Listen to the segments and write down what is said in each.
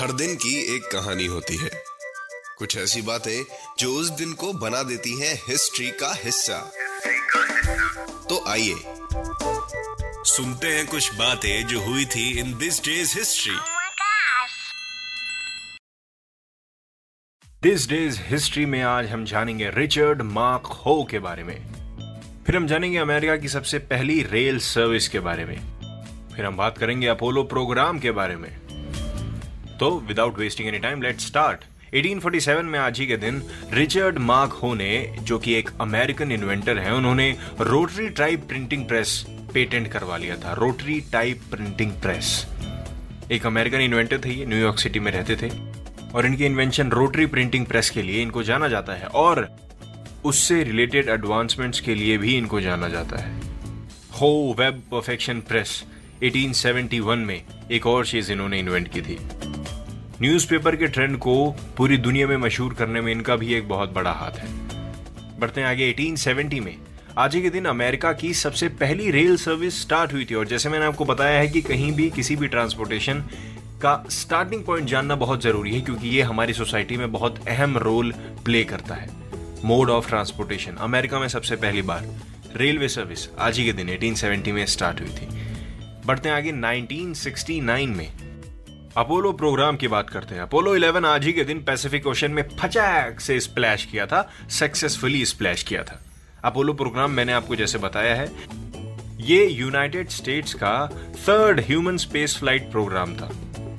हर दिन की एक कहानी होती है। कुछ ऐसी बातें जो उस दिन को बना देती हैं हिस्ट्री का हिस्सा। तो आइए सुनते हैं कुछ बातें जो हुई थी in this day's history! This day's history में आज हम जानेंगे रिचर्ड मार्क हो के बारे में। फिर हम जानेंगे अमेरिका की सबसे पहली रेल सर्विस के बारे में। फिर हम बात करेंगे अपोलो प्रोग्राम के बारे में। तो without wasting any time let start 1847 में आज ही के दिन रिचर्ड मार्क हो ने जो कि एक अमेरिकन इन्वेंटर है, उन्होंने rotary type printing press patent करवा लिया था। रोटरी टाइप प्रिंटिंग प्रेस एक अमेरिकन इन्वेंटर थे ये न्यूयॉर्क सिटी में रहते थे। और इनकी इन्वेंशन रोटरी प्रिंटिंग प्रेस के लिए इनको जाना जाता है। और उससे रिलेटेड एडवांसमेंट्स के लिए भी इनको जाना जाता है। हो वेब परफेक्शन प्रेस 1871 में एक और चीज़ इन्होंने इन्वेंट की थी। न्यूज़पेपर के ट्रेंड को पूरी दुनिया में मशहूर करने में इनका भी एक बहुत बड़ा हाथ है। बढ़ते हैं आगे 1870 में। आज के दिन अमेरिका की सबसे पहली रेल सर्विस स्टार्ट हुई थी और जैसे मैंने आपको बताया है कि कहीं भी किसी भी ट्रांसपोर्टेशन का स्टार्टिंग पॉइंट जानना बहुत ज़रूरी है क्योंकि ये हमारी सोसाइटी में बहुत अहम रोल प्ले करता है। मोड ऑफ़ ट्रांसपोर्टेशन अमेरिका में सबसे पहली बार रेलवे सर्विस आज ही के दिन 1870 में स्टार्ट हुई थी। बढ़ते हैं आगे 1969 में। अपोलो प्रोग्राम की बात करते हैं। अपोलो 11 आज ही के दिन पैसिफिक ओशन में फचाक से स्प्लैश किया था, सक्सेसफुली स्प्लैश किया था। अपोलो प्रोग्राम मैंने आपको जैसे बताया है, ये यूनाइटेड स्टेट्स का third human space flight programme था,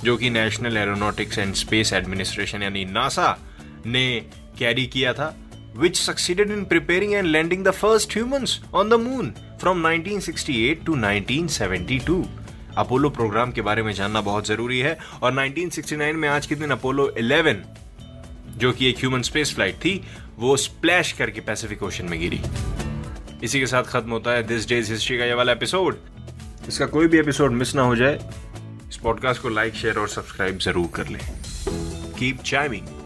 जो कि National Aeronautics and Space Administration यानी नासा ने कैरी किया था which succeeded in preparing and landing the first humans on the moon from 1968 to 1972. Apollo programme के बारे में जानना बहुत ज़रूरी है। और 1969 में आज के दिन अपोलो 11 जो कि एक ह्यूमन स्पेस फ़्लाइट थी, वो स्प्लैश करके पैसिफिक ओशन में गिरी। इसी के साथ खत्म होता है दिस डेज़ हिस्ट्री का ये वाला एपिसोड इसका कोई भी एपिसोड मिस ना हो जाए, इस पॉडकास्ट को लाइक शेयर और सब्सक्राइब ज़रूर कर लें। Keep chiming